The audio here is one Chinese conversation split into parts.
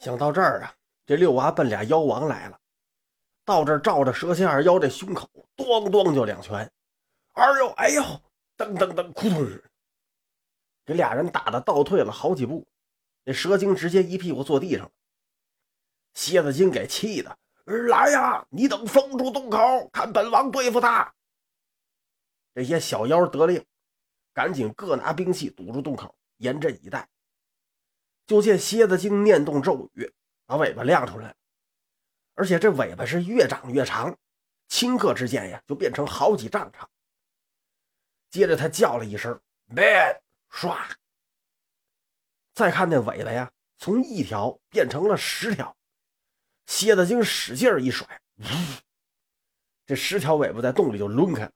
想到这儿啊，这六娃奔俩妖王来了，到这儿照着蛇仙二妖这胸口，咣咣就两拳。二呦，哎呦，噔噔噔，扑通！这俩人打的倒退了好几步，那蛇精直接一屁股坐地上了。蝎子精给气的，来呀！你等封住洞口，看本王对付他。这些小妖得令，赶紧各拿兵器堵住洞口，严阵以待。就见蝎子精念动咒语，把尾巴亮出来，而且这尾巴是越长越长，顷刻之间呀，就变成好几丈长。接着他叫了一声“变”，唰！再看那尾巴呀，从一条变成了十条。蝎子精使劲一甩，呜这十条尾巴在洞里就抡开了。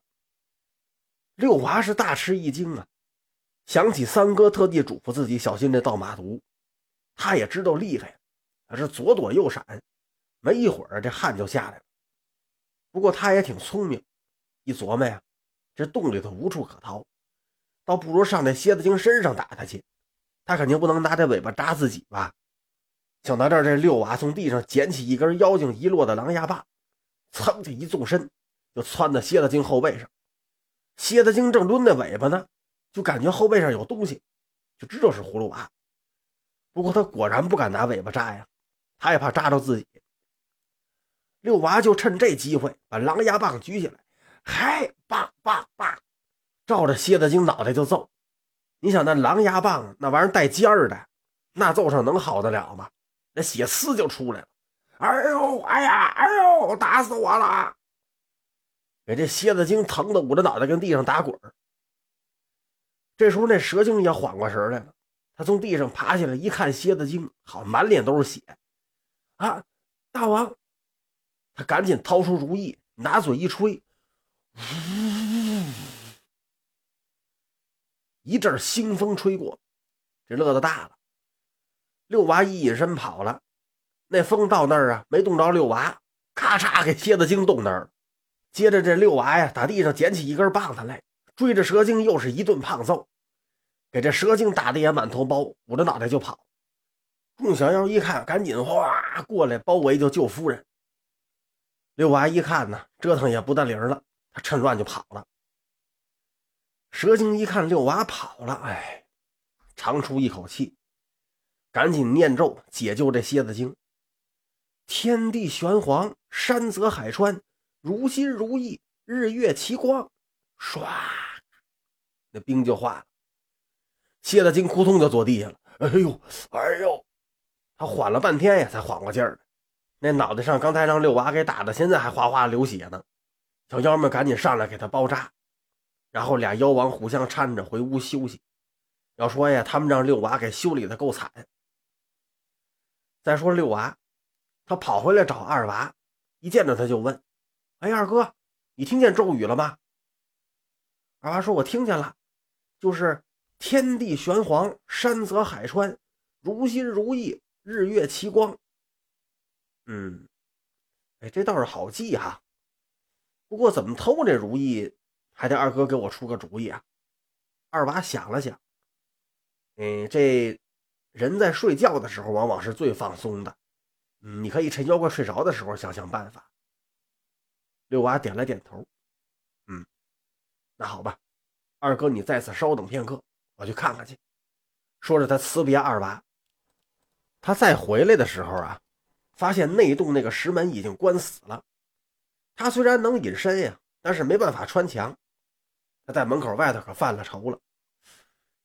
六娃是大吃一惊啊，想起三哥特地嘱咐自己小心这倒马毒，他也知道厉害，可是左躲右闪，没一会儿这汗就下来了。不过他也挺聪明，一琢磨呀，这洞里头无处可逃，倒不如上那蝎子精身上打他去，他肯定不能拿这尾巴扎自己吧。想到这儿，这六娃从地上捡起一根妖精遗落的狼牙棒，噌的一纵身，就窜到蝎子精后背上。蝎子精正抡那尾巴呢，就感觉后背上有东西，就知道是葫芦娃。不过他果然不敢拿尾巴扎呀，他也怕扎着自己。六娃就趁这机会把狼牙棒举起来，嗨，棒棒棒，照着蝎子精脑袋就揍。你想那狼牙棒那玩意儿带尖儿的，那揍上能好得了吗？那血丝就出来了，哎呦，哎呀，哎呦，打死我了！给这蝎子精疼的捂着脑袋跟地上打滚这时候那蛇精也缓过神来了，他从地上爬起来一看蝎子精，好满脸都是血啊！大王，他赶紧掏出如意，拿嘴一吹，一阵腥风吹过，这乐子大了。六娃一隐身跑了，那风到那儿啊，没冻着六娃，咔嚓给蝎子精冻那儿了。接着这六娃呀，打地上捡起一根棒子来，追着蛇精又是一顿胖揍，给这蛇精打的也满头包，捂着脑袋就跑。众小妖一看，赶紧哗过来包围，就救夫人。六娃一看呢，折腾也不得灵了，他趁乱就跑了。蛇精一看六娃跑了，哎，长出一口气。赶紧念咒解救这蝎子精。天地玄黄，山泽海川，如心如意，日月齐光。唰，那冰就化了。蝎子精扑通就坐地下了。哎呦，哎呦！他缓了半天呀，才缓过劲儿来。那脑袋上刚才让六娃给打的，现在还哗哗流血呢。小妖们赶紧上来给他包扎，然后俩妖王互相搀着回屋休息。要说呀，他们让六娃给修理的够惨。再说六娃，他跑回来找二娃，一见着他就问：“哎，二哥，你听见咒语了吗？”二娃说：“我听见了，就是天地玄黄，山泽海川，如心如意，日月齐光。”嗯，哎，这倒是好记哈。不过怎么偷这如意，还得二哥给我出个主意啊。二娃想了想，嗯，这。人在睡觉的时候，往往是最放松的。嗯，你可以趁妖怪睡着的时候想想办法。六娃点了点头。嗯，那好吧，二哥，你在此稍等片刻，我去看看去。说着，他辞别二娃。他再回来的时候啊，发现内洞那个石门已经关死了。他虽然能隐身呀，但是没办法穿墙。他在门口外头可犯了愁了，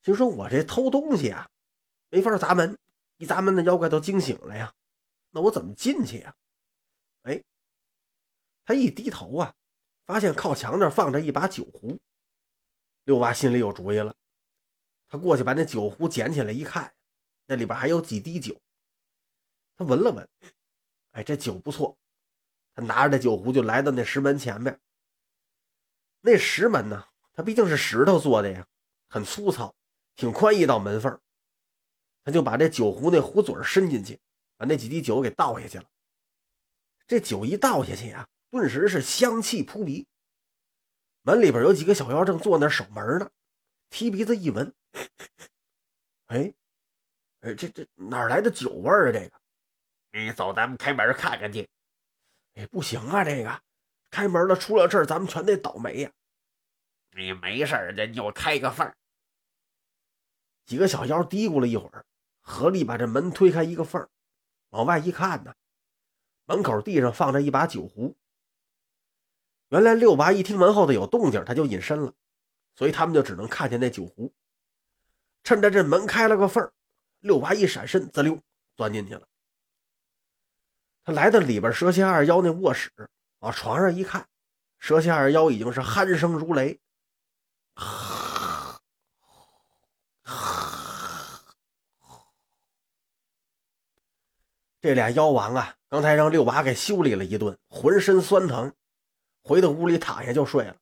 就说我这偷东西啊。没法砸门，一砸门，那妖怪都惊醒了呀。那我怎么进去呀？哎，他一低头啊，发现靠墙那放着一把酒壶。六娃心里有主意了，他过去把那酒壶捡起来一看，那里边还有几滴酒。他闻了闻，哎，这酒不错。他拿着这酒壶就来到那石门前面。那石门呢，它毕竟是石头做的呀，很粗糙，挺宽一道门缝。他就把这酒壶那壶嘴伸进去，把那几滴酒给倒下去了。这酒一倒下去啊，顿时是香气扑鼻。门里边有几个小妖正坐那守门呢，提鼻子一闻，哎，哎，这这哪来的酒味儿啊？这个你走，咱们开门看看去。哎，不行啊，这个开门了，出了事儿，咱们全得倒霉呀。你没事儿，就开个缝几个小妖嘀咕了一会儿，合力把这门推开一个缝往外一看呢，门口地上放着一把酒壶。原来六娃一听门后头有动静，他就隐身了，所以他们就只能看见那酒壶。趁着这门开了个缝六娃一闪身，滋溜钻进去了。他来到里边蛇蝎二妖那卧室，往床上一看，蛇蝎二妖已经是鼾声如雷。这俩妖王啊，刚才让六娃给修理了一顿，浑身酸疼，回到屋里躺下就睡了。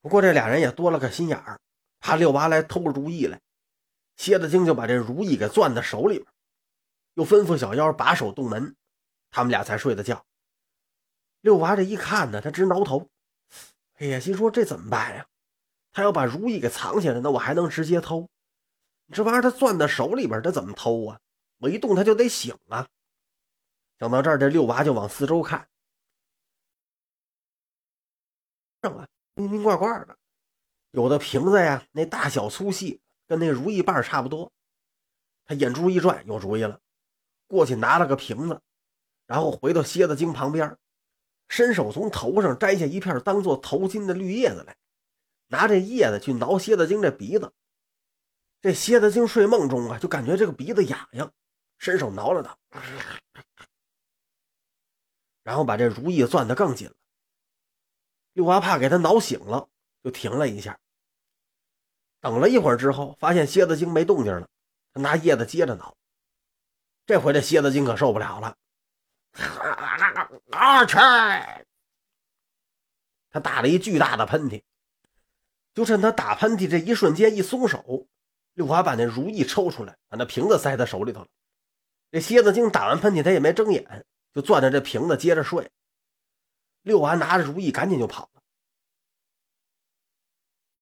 不过这俩人也多了个心眼儿，怕六娃来偷如意来，蝎子精就把这如意给攥在手里边，又吩咐小妖把守洞门，他们俩才睡的觉。六娃这一看呢，他直挠头，哎呀，心说这怎么办呀？他要把如意给藏起来，那我还能直接偷？这玩意儿他攥在手里边，他怎么偷啊？我一动他就得醒啊！想到这儿，这六娃就往四周看，上了明明怪怪的，有的瓶子呀，那大小粗细跟那如意瓣差不多。他眼珠一转，有主意了，过去拿了个瓶子，然后回到蝎子精旁边，伸手从头上摘下一片当做头巾的绿叶子来，拿这叶子去挠蝎子精这鼻子。这蝎子精睡梦中啊，就感觉这个鼻子痒痒。伸手挠了挠，然后把这如意攥得更紧了。六娃怕给他挠醒了，就停了一下。等了一会儿之后，发现蝎子精没动静了，他拿叶子接着挠。这回这蝎子精可受不了了，啊去！他打了一巨大的喷嚏。就趁他打喷嚏这一瞬间，一松手，六娃把那如意抽出来，把那瓶子塞他手里头了。这蝎子精打完喷嚏，他也没睁眼，就攥着这瓶子接着睡。六娃拿着如意，赶紧就跑了。